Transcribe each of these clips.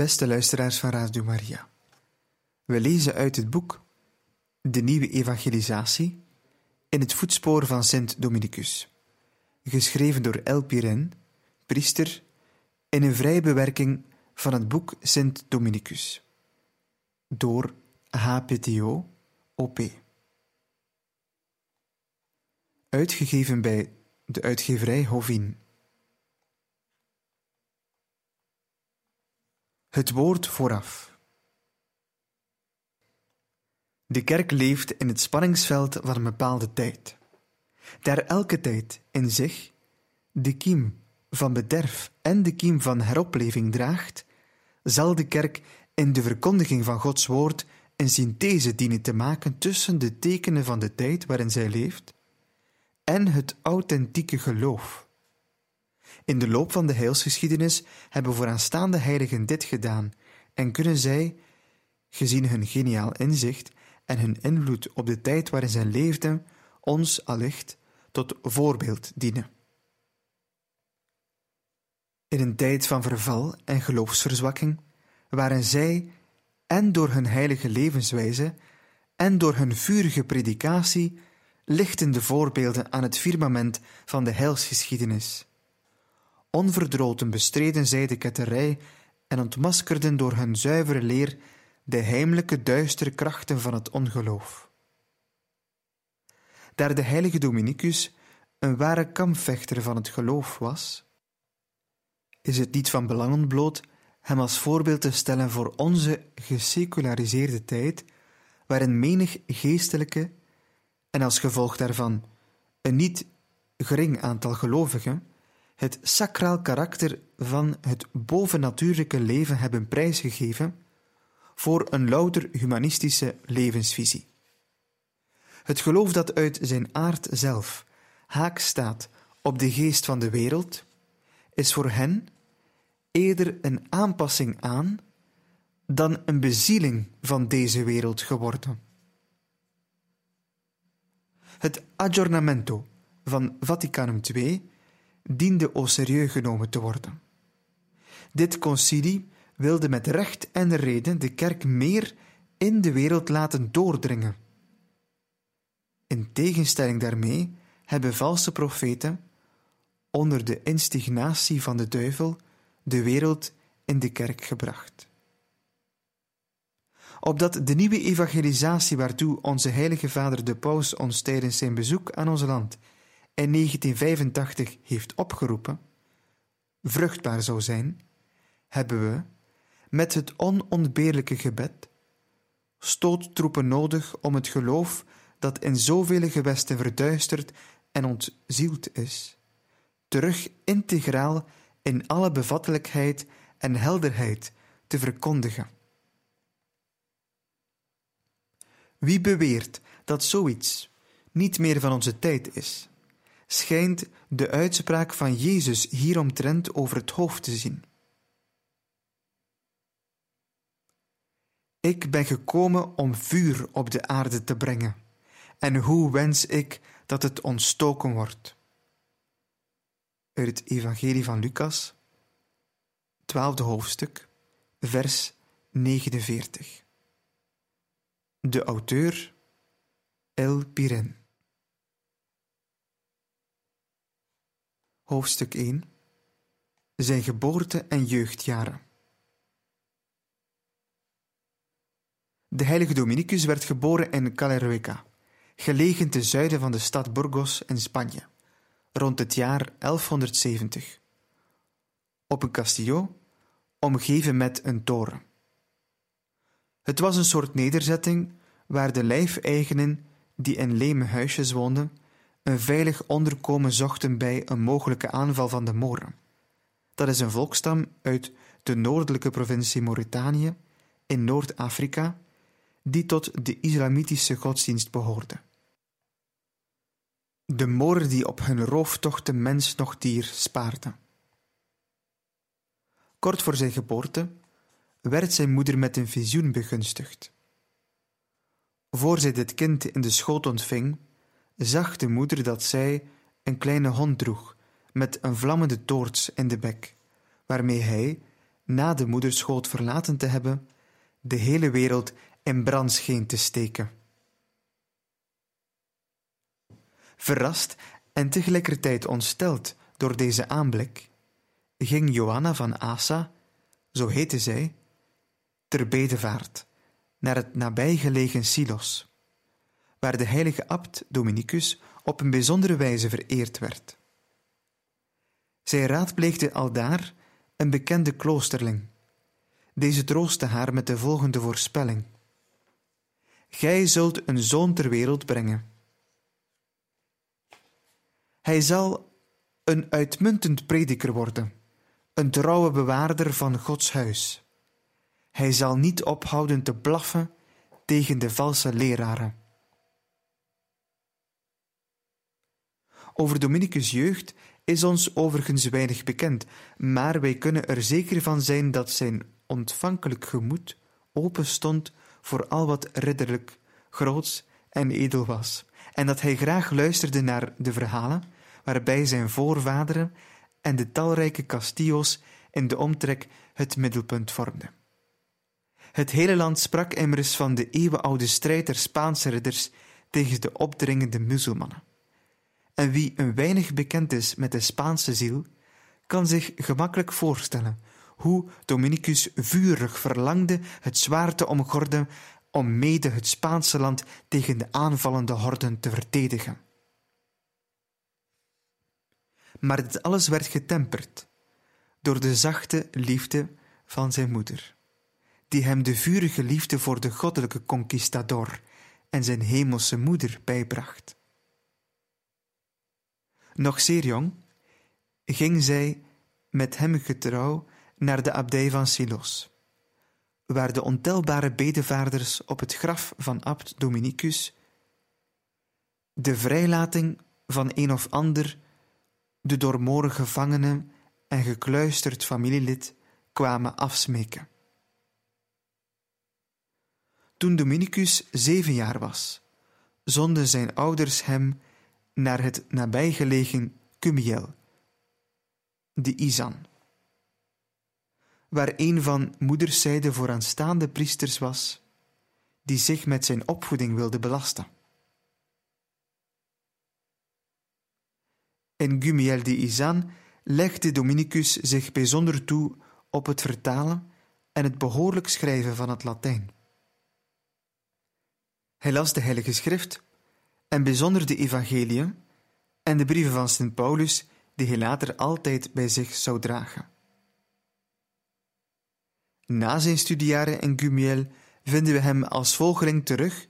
Beste luisteraars van Radio Maria, we lezen uit het boek De Nieuwe Evangelisatie in het voetspoor van Sint Dominicus, geschreven door El Piren, priester, in een vrije bewerking van het boek Sint Dominicus, door HPTO OP. Uitgegeven bij de uitgeverij Hovin. Het woord vooraf. De kerk leeft in het spanningsveld van een bepaalde tijd. Daar elke tijd in zich de kiem van bederf en de kiem van heropleving draagt, zal de kerk in de verkondiging van Gods woord een synthese dienen te maken tussen de tekenen van de tijd waarin zij leeft en het authentieke geloof in de loop van de heilsgeschiedenis hebben vooraanstaande heiligen dit gedaan en kunnen zij, gezien hun geniaal inzicht en hun invloed op de tijd waarin zij leefden, ons allicht tot voorbeeld dienen. In een tijd van verval en geloofsverzwakking waren zij en door hun heilige levenswijze en door hun vurige predikatie lichtende voorbeelden aan het firmament van de heilsgeschiedenis. Onverdroten bestreden zij de ketterij en ontmaskerden door hun zuivere leer de heimelijke duistere krachten van het ongeloof. Daar de heilige Dominicus een ware kampvechter van het geloof was, is het niet van belang ontbloot hem als voorbeeld te stellen voor onze geseculariseerde tijd, waarin menig geestelijke en als gevolg daarvan een niet gering aantal gelovigen het sacraal karakter van het bovennatuurlijke leven hebben prijsgegeven voor een louter humanistische levensvisie. Het geloof dat uit zijn aard zelf haak staat op de geest van de wereld, is voor hen eerder een aanpassing aan dan een bezieling van deze wereld geworden. Het aggiornamento van Vaticanum II diende au sérieux genomen te worden. Dit concilie wilde met recht en reden de kerk meer in de wereld laten doordringen. In tegenstelling daarmee hebben valse profeten onder de instignatie van de duivel de wereld in de kerk gebracht. Opdat de nieuwe evangelisatie waartoe onze heilige vader de paus ons tijdens zijn bezoek aan ons land in 1985 heeft opgeroepen, vruchtbaar zou zijn, hebben we, met het onontbeerlijke gebed, stoottroepen nodig om het geloof dat in zoveel gewesten verduisterd en ontzield is, terug integraal in alle bevattelijkheid en helderheid te verkondigen. Wie beweert dat zoiets niet meer van onze tijd is, schijnt de uitspraak van Jezus hieromtrent over het hoofd te zien. Ik ben gekomen om vuur op de aarde te brengen, en hoe wens ik dat het ontstoken wordt? Uit het Evangelie van Lucas, twaalfde hoofdstuk, vers 49. De auteur El Piren. Hoofdstuk 1 Zijn geboorte en jeugdjaren. De heilige Dominicus werd geboren in Calerueca, gelegen ten zuiden van de stad Burgos in Spanje, rond het jaar 1170. Op een castillo, omgeven met een toren. Het was een soort nederzetting waar de lijfeigenen die in leme huisjes woonden, een veilig onderkomen zochten bij een mogelijke aanval van de Moren. Dat is een volkstam uit de noordelijke provincie Mauritanië in Noord-Afrika, die tot de islamitische godsdienst behoorde. De Moren die op hun rooftochten mens nog dier spaarden. Kort voor zijn geboorte werd zijn moeder met een visioen begunstigd. Voor zij dit kind in de schoot ontving, zag de moeder dat zij een kleine hond droeg met een vlammende toorts in de bek, waarmee hij, na de moederschoot verlaten te hebben, de hele wereld in brand scheen te steken. Verrast en tegelijkertijd ontsteld door deze aanblik, ging Johanna van Asa, zo heette zij, ter bedevaart naar het nabijgelegen Silos, waar de heilige abt Dominicus op een bijzondere wijze vereerd werd. Zij raadpleegde aldaar een bekende kloosterling. Deze troostte haar met de volgende voorspelling: Gij zult een zoon ter wereld brengen. Hij zal een uitmuntend prediker worden, een trouwe bewaarder van Gods huis. Hij zal niet ophouden te blaffen tegen de valse leraren. Over Dominicus' jeugd is ons overigens weinig bekend, maar wij kunnen er zeker van zijn dat zijn ontvankelijk gemoed open stond voor al wat ridderlijk, groots en edel was, en dat hij graag luisterde naar de verhalen waarbij zijn voorvaderen en de talrijke castillo's in de omtrek het middelpunt vormden. Het hele land sprak immers van de eeuwenoude strijd der Spaanse ridders tegen de opdringende muzelmannen. En wie een weinig bekend is met de Spaanse ziel, kan zich gemakkelijk voorstellen hoe Dominicus vurig verlangde het zwaard te omgorden om mede het Spaanse land tegen de aanvallende horden te verdedigen. Maar dit alles werd getemperd door de zachte liefde van zijn moeder die hem de vurige liefde voor de goddelijke conquistador en zijn hemelse moeder bijbracht. Nog zeer jong ging zij met hem getrouw naar de abdij van Silos, waar de ontelbare bedevaarders op het graf van abt Dominicus de vrijlating van een of ander, de door moren gevangene en gekluisterd familielid kwamen afsmeken. Toen Dominicus zeven jaar was, zonden zijn ouders hem naar het nabijgelegen Cumiel, de Izan, waar een van moederszijde vooraanstaande priesters was, die zich met zijn opvoeding wilde belasten. In Gumiel de Izan legde Dominicus zich bijzonder toe op het vertalen en het behoorlijk schrijven van het Latijn. Hij las de Heilige Schrift en bijzonder de Evangeliën en de brieven van Sint Paulus, die hij later altijd bij zich zou dragen. Na zijn studiejaren in Gumiel vinden we hem als volgeling terug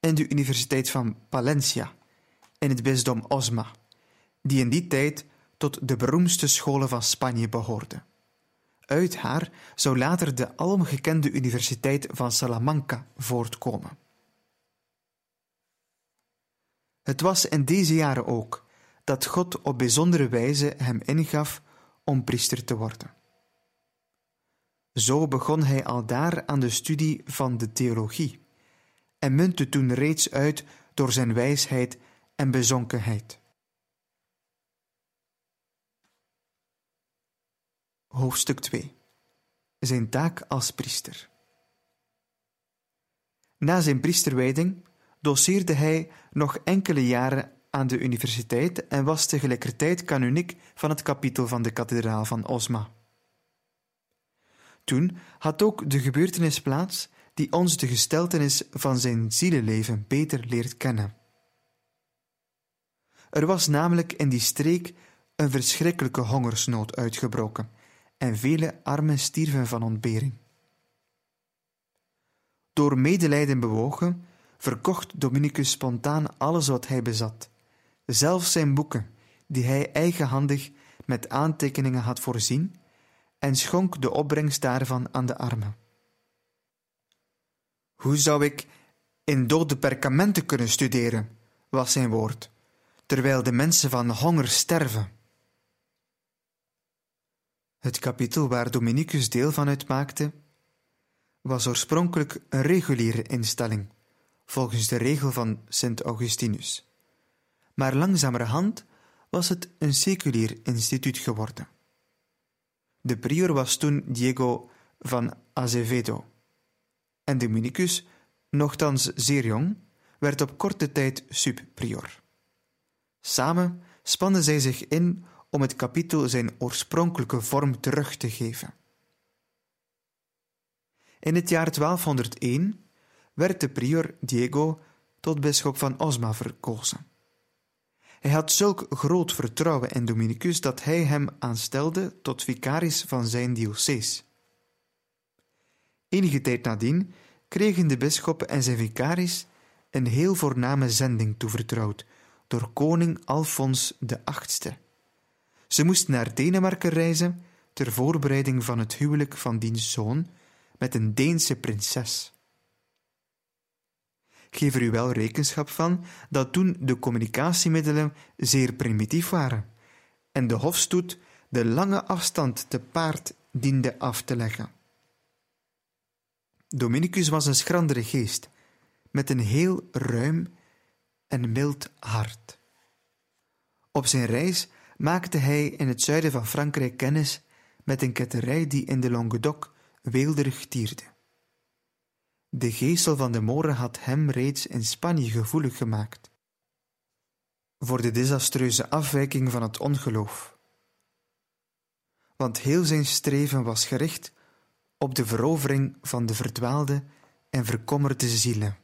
in de Universiteit van Palencia, in het bisdom Osma, die in die tijd tot de beroemdste scholen van Spanje behoorde. Uit haar zou later de alomgekende Universiteit van Salamanca voortkomen. Het was in deze jaren ook dat God op bijzondere wijze hem ingaf om priester te worden. Zo begon hij al daar aan de studie van de theologie en muntte toen reeds uit door zijn wijsheid en bezonkenheid. Hoofdstuk 2 Zijn taak als priester. Na zijn priesterwijding doceerde hij nog enkele jaren aan de universiteit en was tegelijkertijd kanuniek van het kapitel van de kathedraal van Osma. Toen had ook de gebeurtenis plaats die ons de gesteltenis van zijn zielenleven beter leert kennen. Er was namelijk in die streek een verschrikkelijke hongersnood uitgebroken en vele armen stierven van ontbering. Door medelijden bewogen verkocht Dominicus spontaan alles wat hij bezat, zelfs zijn boeken, die hij eigenhandig met aantekeningen had voorzien, en schonk de opbrengst daarvan aan de armen. Hoe zou ik in dode perkamenten kunnen studeren, was zijn woord, terwijl de mensen van honger sterven. Het kapitel waar Dominicus deel van uitmaakte, was oorspronkelijk een reguliere instelling, volgens de regel van Sint Augustinus. Maar langzamerhand was het een seculier instituut geworden. De prior was toen Diego van Azevedo. En Dominicus, nochtans zeer jong, werd op korte tijd subprior. Samen spannen zij zich in om het kapitel zijn oorspronkelijke vorm terug te geven. In het jaar 1201 werd de prior Diego tot bisschop van Osma verkozen. Hij had zulk groot vertrouwen in Dominicus dat hij hem aanstelde tot vicaris van zijn diocees. Enige tijd nadien kregen de bisschoppen en zijn vicaris een heel voorname zending toevertrouwd door koning Alfons VIII. Ze moesten naar Denemarken reizen ter voorbereiding van het huwelijk van diens zoon met een Deense prinses. Geef er u wel rekenschap van dat toen de communicatiemiddelen zeer primitief waren en de hofstoet de lange afstand te paard diende af te leggen. Dominicus was een schrandere geest, met een heel ruim en mild hart. Op zijn reis maakte hij in het zuiden van Frankrijk kennis met een ketterij die in de Languedoc weelderig tierde. De geestel van de moren had hem reeds in Spanje gevoelig gemaakt voor de desastreuze afwijking van het ongeloof. Want heel zijn streven was gericht op de verovering van de verdwaalde en verkommerde zielen.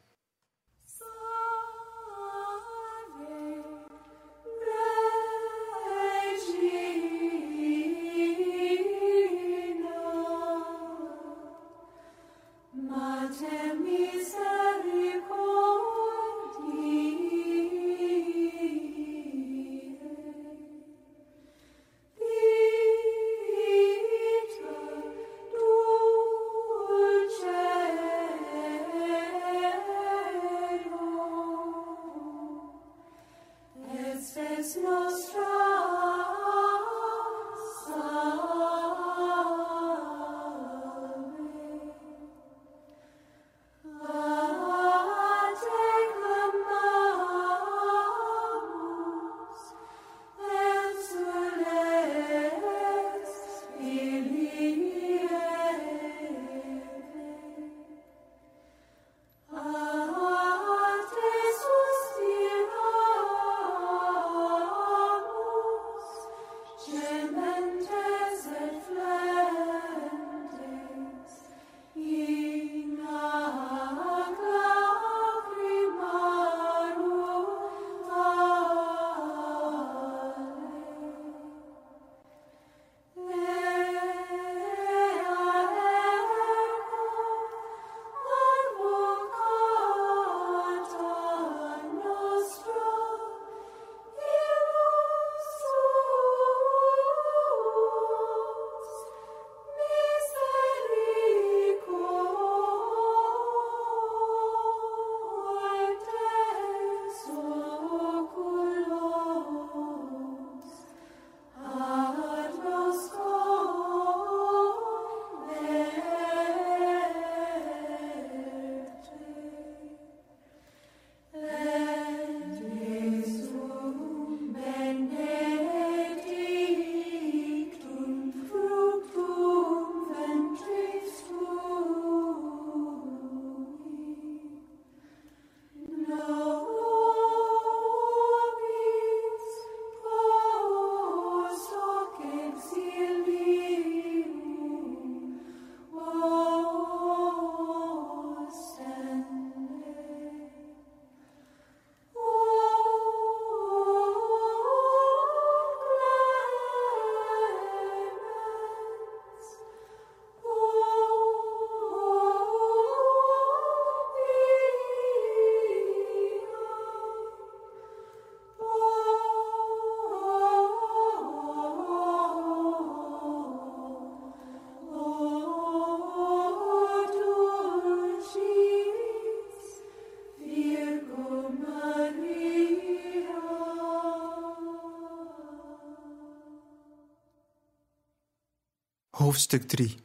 Hoofdstuk 3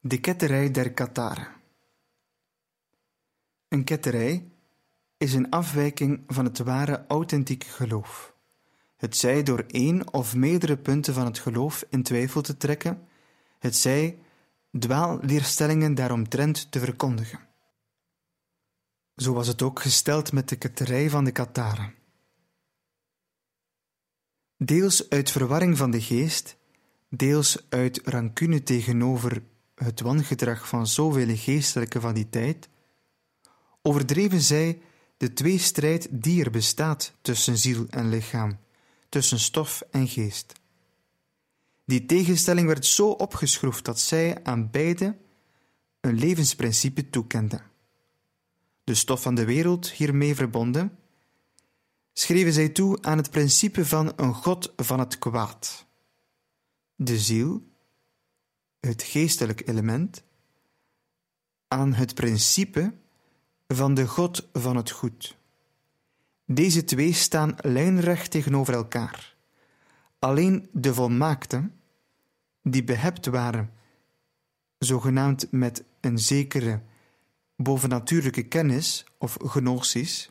De ketterij der Kataren Een ketterij is een afwijking van het ware authentieke geloof. Het zij door één of meerdere punten van het geloof in twijfel te trekken, het zij dwaalleerstellingen daaromtrent te verkondigen. Zo was het ook gesteld met de ketterij van de Kataren. Deels uit verwarring van de geest, deels uit rancune tegenover het wangedrag van zoveel geestelijke van die tijd, overdreven zij de tweestrijd die er bestaat tussen ziel en lichaam, tussen stof en geest. Die tegenstelling werd zo opgeschroefd dat zij aan beide een levensprincipe toekenden. De stof van de wereld hiermee verbonden, schreven zij toe aan het principe van een God van het kwaad. De ziel, het geestelijk element, aan het principe van de God van het goed. Deze twee staan lijnrecht tegenover elkaar. Alleen de volmaakte, die behept waren, zogenaamd met een zekere bovennatuurlijke kennis of gnosis,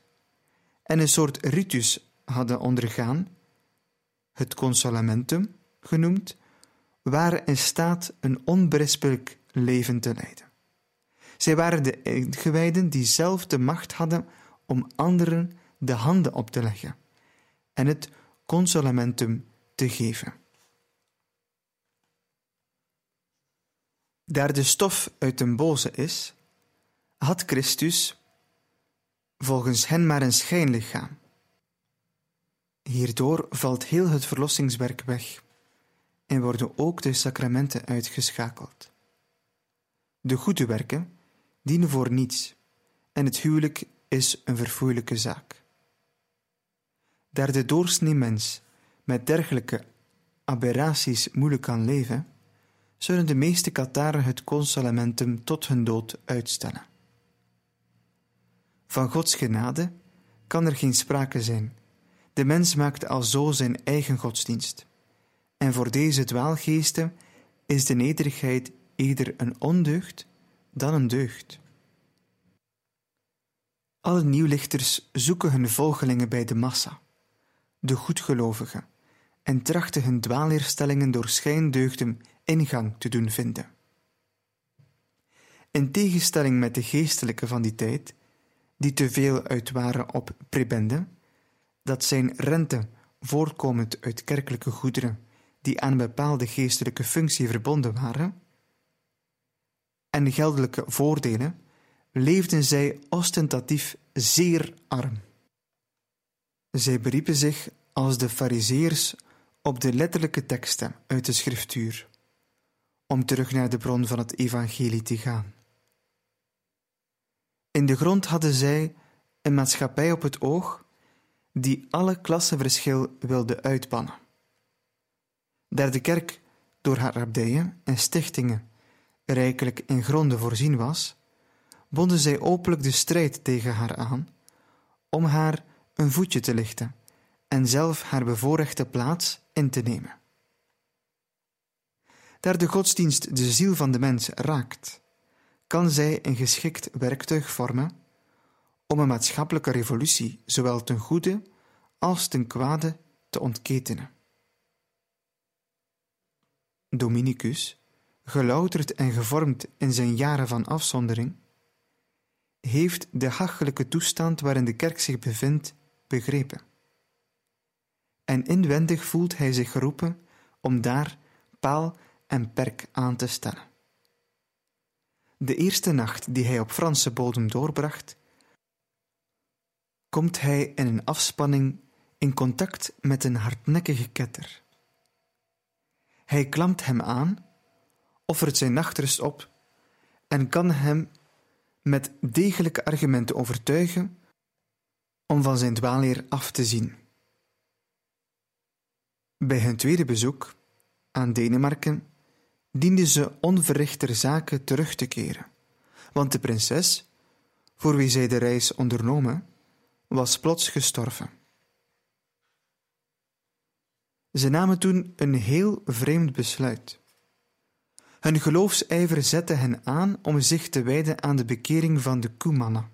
en een soort ritus hadden ondergaan, het consolamentum genoemd, waren in staat een onberispelijk leven te leiden. Zij waren de ingewijden die zelf de macht hadden om anderen de handen op te leggen en het consolamentum te geven. Daar de stof uit een boze is, had Christus volgens hen maar een schijnlichaam. Hierdoor valt heel het verlossingswerk weg en worden ook de sacramenten uitgeschakeld. De goede werken dienen voor niets en het huwelijk is een verfoeilijke zaak. Daar de doorsnee mens met dergelijke aberraties moeilijk kan leven, zullen de meeste Kataren het consolamentum tot hun dood uitstellen. Van Gods genade kan er geen sprake zijn. De mens maakt al zo zijn eigen godsdienst. En voor deze dwaalgeesten is de nederigheid eerder een ondeugd dan een deugd. Alle nieuwlichters zoeken hun volgelingen bij de massa, de goedgelovigen, en trachten hun dwaalleerstellingen door schijndeugden ingang te doen vinden. In tegenstelling met de geestelijke van die tijd, die te veel uit waren op prebende, dat zijn rente voortkomend uit kerkelijke goederen die aan een bepaalde geestelijke functie verbonden waren, en geldelijke voordelen, leefden zij ostentatief zeer arm. Zij beriepen zich als de Fariseërs op de letterlijke teksten uit de schriftuur, om terug naar de bron van het evangelie te gaan. In de grond hadden zij een maatschappij op het oog die alle klassenverschil wilde uitbannen. Daar de kerk door haar abdijen en stichtingen rijkelijk in gronden voorzien was, bonden zij openlijk de strijd tegen haar aan om haar een voetje te lichten en zelf haar bevoorrechte plaats in te nemen. Daar de godsdienst de ziel van de mens raakt, kan zij een geschikt werktuig vormen om een maatschappelijke revolutie zowel ten goede als ten kwade te ontketenen. Dominicus, gelouterd en gevormd in zijn jaren van afzondering, heeft de hachelijke toestand waarin de kerk zich bevindt begrepen. En inwendig voelt hij zich geroepen om daar paal en perk aan te stellen. De eerste nacht die hij op Franse bodem doorbracht, komt hij in een afspanning in contact met een hardnekkige ketter. Hij klampt hem aan, offert zijn nachtrust op en kan hem met degelijke argumenten overtuigen om van zijn dwaalleer af te zien. Bij hun tweede bezoek aan Denemarken diende ze onverrichter zaken terug te keren, want de prinses, voor wie zij de reis ondernomen, was plots gestorven. Ze namen toen een heel vreemd besluit. Hun geloofsijver zette hen aan om zich te wijden aan de bekering van de Kumannen,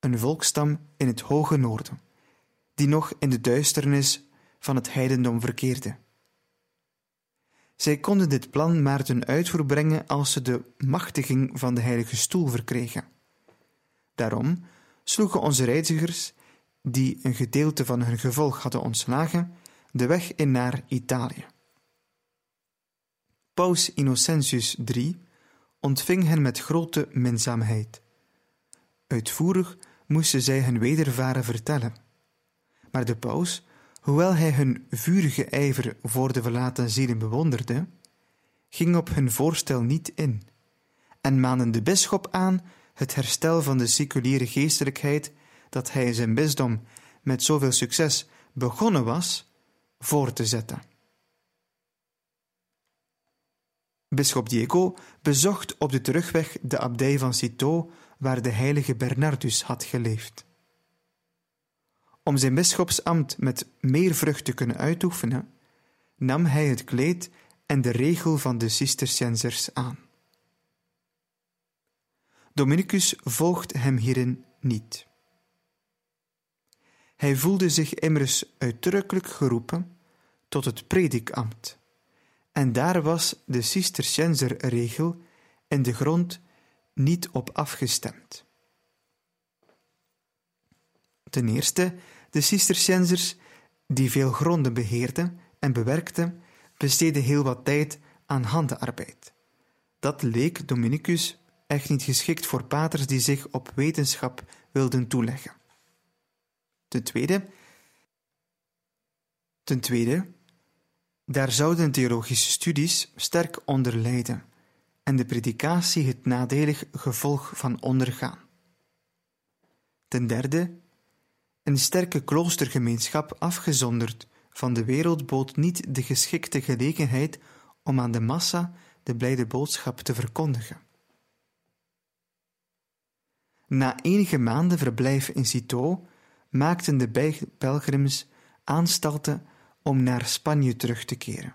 een volkstam in het hoge noorden, die nog in de duisternis van het heidendom verkeerde. Zij konden dit plan maar ten uitvoer brengen als ze de machtiging van de Heilige Stoel verkregen. Daarom sloegen onze reizigers, die een gedeelte van hun gevolg hadden ontslagen, de weg in naar Italië. Paus Innocentius III ontving hen met grote minzaamheid. Uitvoerig moesten zij hun wedervaren vertellen. Maar de paus, hoewel hij hun vurige ijver voor de verlaten zielen bewonderde, ging op hun voorstel niet in en maande de bisschop aan het herstel van de seculiere geestelijkheid dat hij zijn bisdom met zoveel succes begonnen was, voor te zetten. Bisschop Diego bezocht op de terugweg de abdij van Citeaux, waar de heilige Bernardus had geleefd. Om zijn bisschopsambt met meer vrucht te kunnen uitoefenen, nam hij het kleed en de regel van de Cisterciensers aan. Dominicus volgt hem hierin niet. Hij voelde zich immers uitdrukkelijk geroepen tot het predikambt, en daar was de Cistercienser-regel in de grond niet op afgestemd. Ten eerste, de Cisterciensers, die veel gronden beheerden en bewerkten, besteden heel wat tijd aan handenarbeid. Dat leek Dominicus echt niet geschikt voor paters die zich op wetenschap wilden toeleggen. Ten tweede, ten tweede, daar zouden theologische studies sterk onder lijden en de predikatie het nadelig gevolg van ondergaan. Ten derde, een sterke kloostergemeenschap afgezonderd van de wereld bood niet de geschikte gelegenheid om aan de massa de blijde boodschap te verkondigen. Na enige maanden verblijf in Citeaux maakten de pelgrims aanstalten om naar Spanje terug te keren.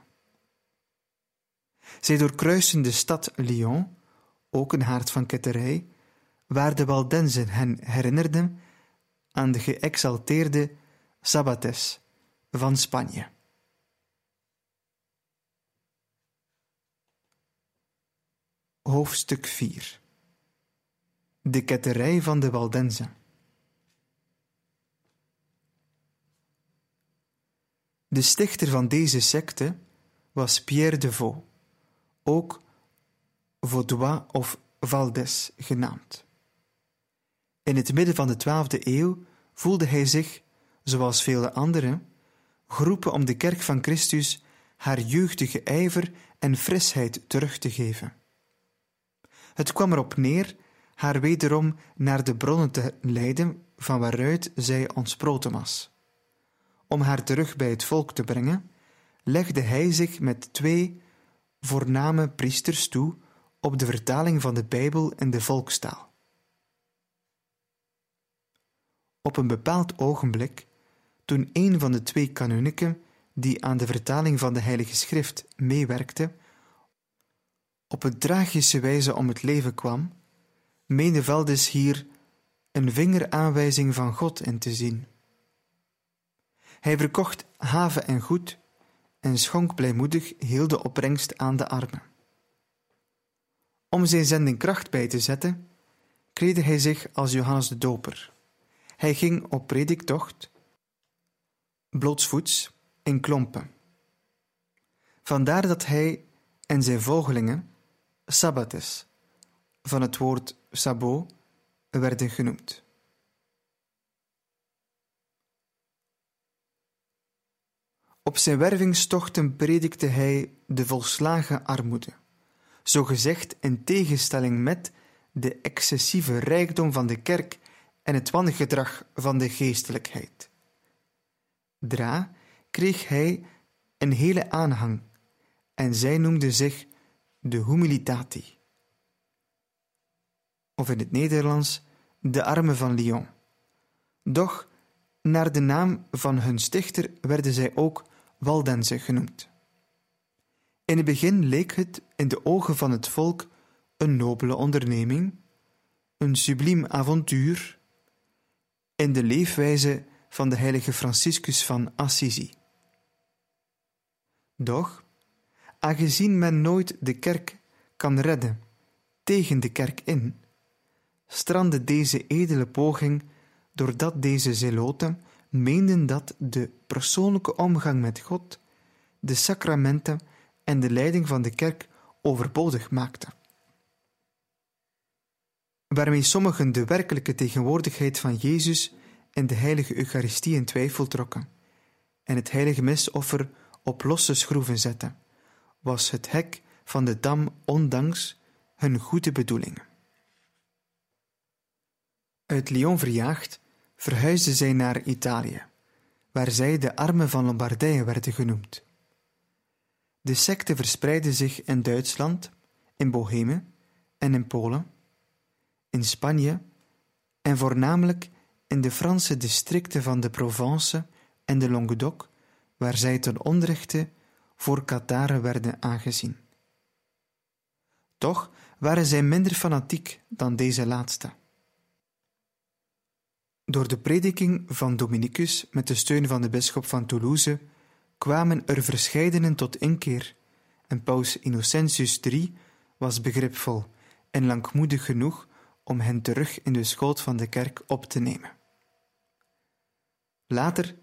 Zij doorkruisten de stad Lyon, ook een haard van ketterij, waar de Waldenzen hen herinnerden aan de geëxalteerde Sabates van Spanje. Hoofdstuk 4 De ketterij van de Waldenzen De stichter van deze secte was Pierre de Vaux, ook Vaudois of Valdes genaamd. In het midden van de twaalfde eeuw voelde hij zich, zoals vele anderen, geroepen om de kerk van Christus haar jeugdige ijver en frisheid terug te geven. Het kwam erop neer haar wederom naar de bronnen te leiden van waaruit zij ontsproten was. Om haar terug bij het volk te brengen, legde hij zich met twee voorname priesters toe op de vertaling van de Bijbel in de volkstaal. Op een bepaald ogenblik, toen een van de twee kanuniken die aan de vertaling van de Heilige Schrift meewerkte, op een tragische wijze om het leven kwam, meende Valdes hier een vingeraanwijzing van God in te zien. Hij verkocht haven en goed en schonk blijmoedig heel de opbrengst aan de armen. Om zijn zending kracht bij te zetten, kleedde hij zich als Johannes de Doper. Hij ging op prediktocht, blootsvoets, in klompen. Vandaar dat hij en zijn volgelingen Sabbates, van het woord sabot, werden genoemd. Op zijn wervingstochten predikte hij de volslagen armoede, zogezegd in tegenstelling met de excessieve rijkdom van de kerk en het wangedrag van de geestelijkheid. Dra kreeg hij een hele aanhang en zij noemde zich de humilitati, of in het Nederlands de armen van Lyon. Doch naar de naam van hun stichter werden zij ook Waldense genoemd. In het begin leek het in de ogen van het volk een nobele onderneming, een subliem avontuur in de leefwijze van de heilige Franciscus van Assisi. Doch, aangezien men nooit de kerk kan redden tegen de kerk in, strandde deze edele poging doordat deze zeloten meenden dat de persoonlijke omgang met God, de sacramenten en de leiding van de kerk overbodig maakte. Waarmee sommigen de werkelijke tegenwoordigheid van Jezus en de heilige Eucharistie in twijfel trokken en het heilige misoffer op losse schroeven zetten, was het hek van de dam ondanks hun goede bedoelingen. Uit Lyon verjaagd verhuisden zij naar Italië, waar zij de armen van Lombardije werden genoemd. De secte verspreidde zich in Duitsland, in Bohemen en in Polen, in Spanje en voornamelijk in de Franse districten van de Provence en de Languedoc, waar zij ten onrechte voor Kataren werden aangezien. Toch waren zij minder fanatiek dan deze laatste. Door de prediking van Dominicus met de steun van de bisschop van Toulouse kwamen er verscheidenen tot inkeer en paus Innocentius III was begripvol en langmoedig genoeg om hen terug in de schoot van de kerk op te nemen. Later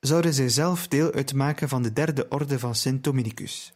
zouden zij zelf deel uitmaken van de derde orde van Sint Dominicus.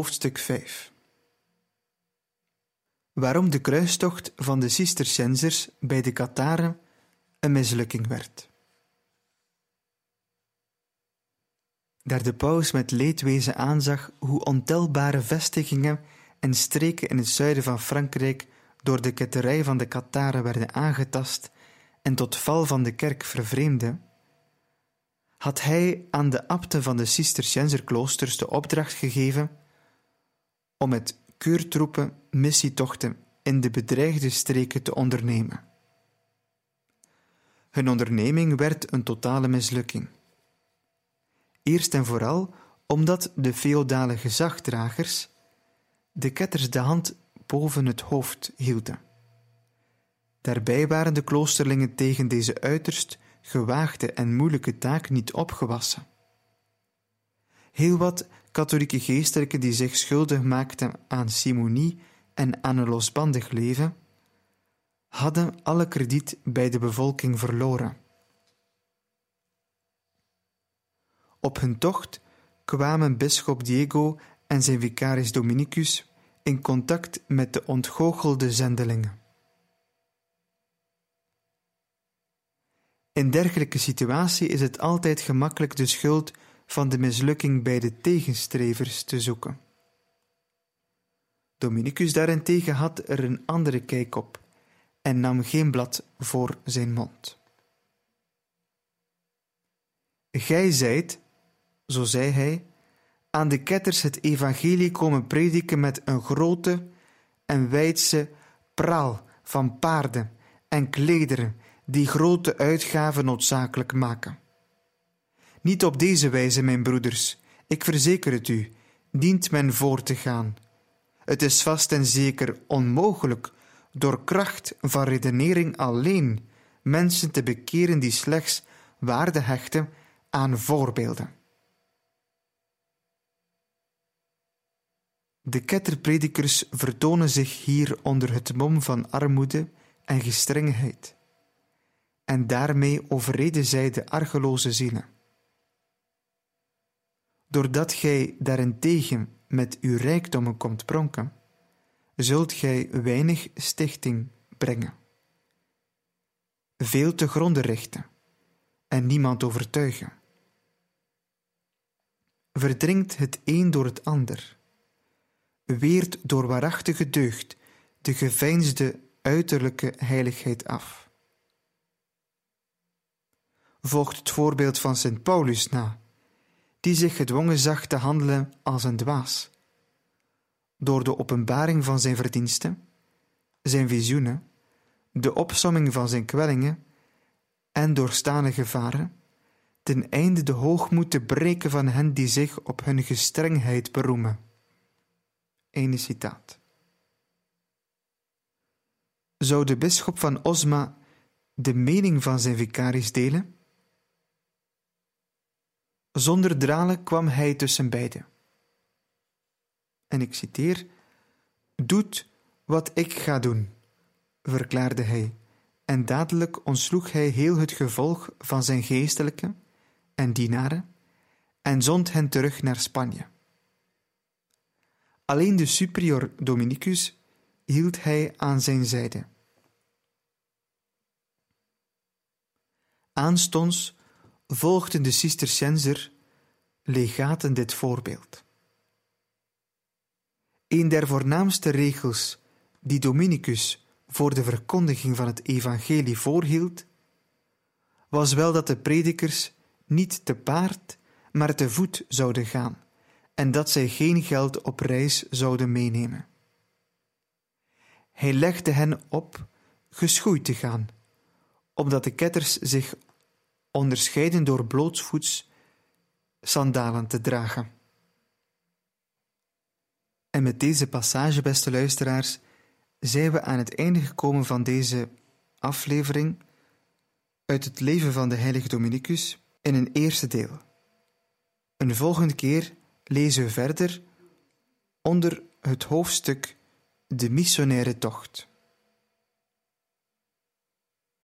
Hoofdstuk 5 Waarom de kruistocht van de Cisterciënsers bij de Kataren een mislukking werd. Daar de paus met leedwezen aanzag hoe ontelbare vestigingen en streken in het zuiden van Frankrijk door de ketterij van de Kataren werden aangetast en tot val van de kerk vervreemde, had hij aan de abten van de Cisterciënzerkloosters de opdracht gegeven om met keurtroepen missietochten in de bedreigde streken te ondernemen. Hun onderneming werd een totale mislukking. Eerst en vooral omdat de feodale gezagdragers de ketters de hand boven het hoofd hielden. Daarbij waren de kloosterlingen tegen deze uiterst gewaagde en moeilijke taak niet opgewassen. Heel wat katholieke geestelijken die zich schuldig maakten aan simonie en aan een losbandig leven, hadden alle krediet bij de bevolking verloren. Op hun tocht kwamen bisschop Diego en zijn vicaris Dominicus in contact met de ontgoochelde zendelingen. In dergelijke situatie is het altijd gemakkelijk de schuld van de mislukking bij de tegenstrevers te zoeken. Dominicus daarentegen had er een andere kijk op en nam geen blad voor zijn mond. Gij zijt, zo zei hij, aan de ketters het evangelie komen prediken met een grote en wijdse praal van paarden en klederen die grote uitgaven noodzakelijk maken. Niet op deze wijze, mijn broeders, ik verzeker het u, dient men voor te gaan. Het is vast en zeker onmogelijk door kracht van redenering alleen mensen te bekeren die slechts waarde hechten aan voorbeelden. De ketterpredikers vertonen zich hier onder het mom van armoede en gestrengheid, en daarmee overreden zij de argeloze zielen. Doordat gij daarentegen met uw rijkdommen komt pronken, zult gij weinig stichting brengen, veel te gronden richten en niemand overtuigen. Verdringt het een door het ander weert door waarachtige deugd de geveinsde uiterlijke heiligheid af. Volgt het voorbeeld van Sint Paulus na, die zich gedwongen zag te handelen als een dwaas. Door de openbaring van zijn verdiensten, zijn visioenen, de opsomming van zijn kwellingen en doorstane gevaren, ten einde de hoogmoed te breken van hen die zich op hun gestrengheid beroemen. Einde citaat. Zou de bisschop van Osma de mening van zijn vicaris delen? Zonder dralen kwam hij tussen beiden. En ik citeer: Doet wat ik ga doen, verklaarde hij, en dadelijk ontsloeg hij heel het gevolg van zijn geestelijke en dienaren en zond hen terug naar Spanje. Alleen de superior Dominicus hield hij aan zijn zijde. Aanstonds volgden de Cisterciënzer legaten dit voorbeeld. Een der voornaamste regels die Dominicus voor de verkondiging van het evangelie voorhield, was wel dat de predikers niet te paard, maar te voet zouden gaan en dat zij geen geld op reis zouden meenemen. Hij legde hen op geschoeid te gaan, omdat de ketters zich onderscheiden door blootsvoets sandalen te dragen. En met deze passage, beste luisteraars, zijn we aan het einde gekomen van deze aflevering uit het leven van de heilige Dominicus in een eerste deel. Een volgende keer lezen we verder onder het hoofdstuk De missionaire tocht.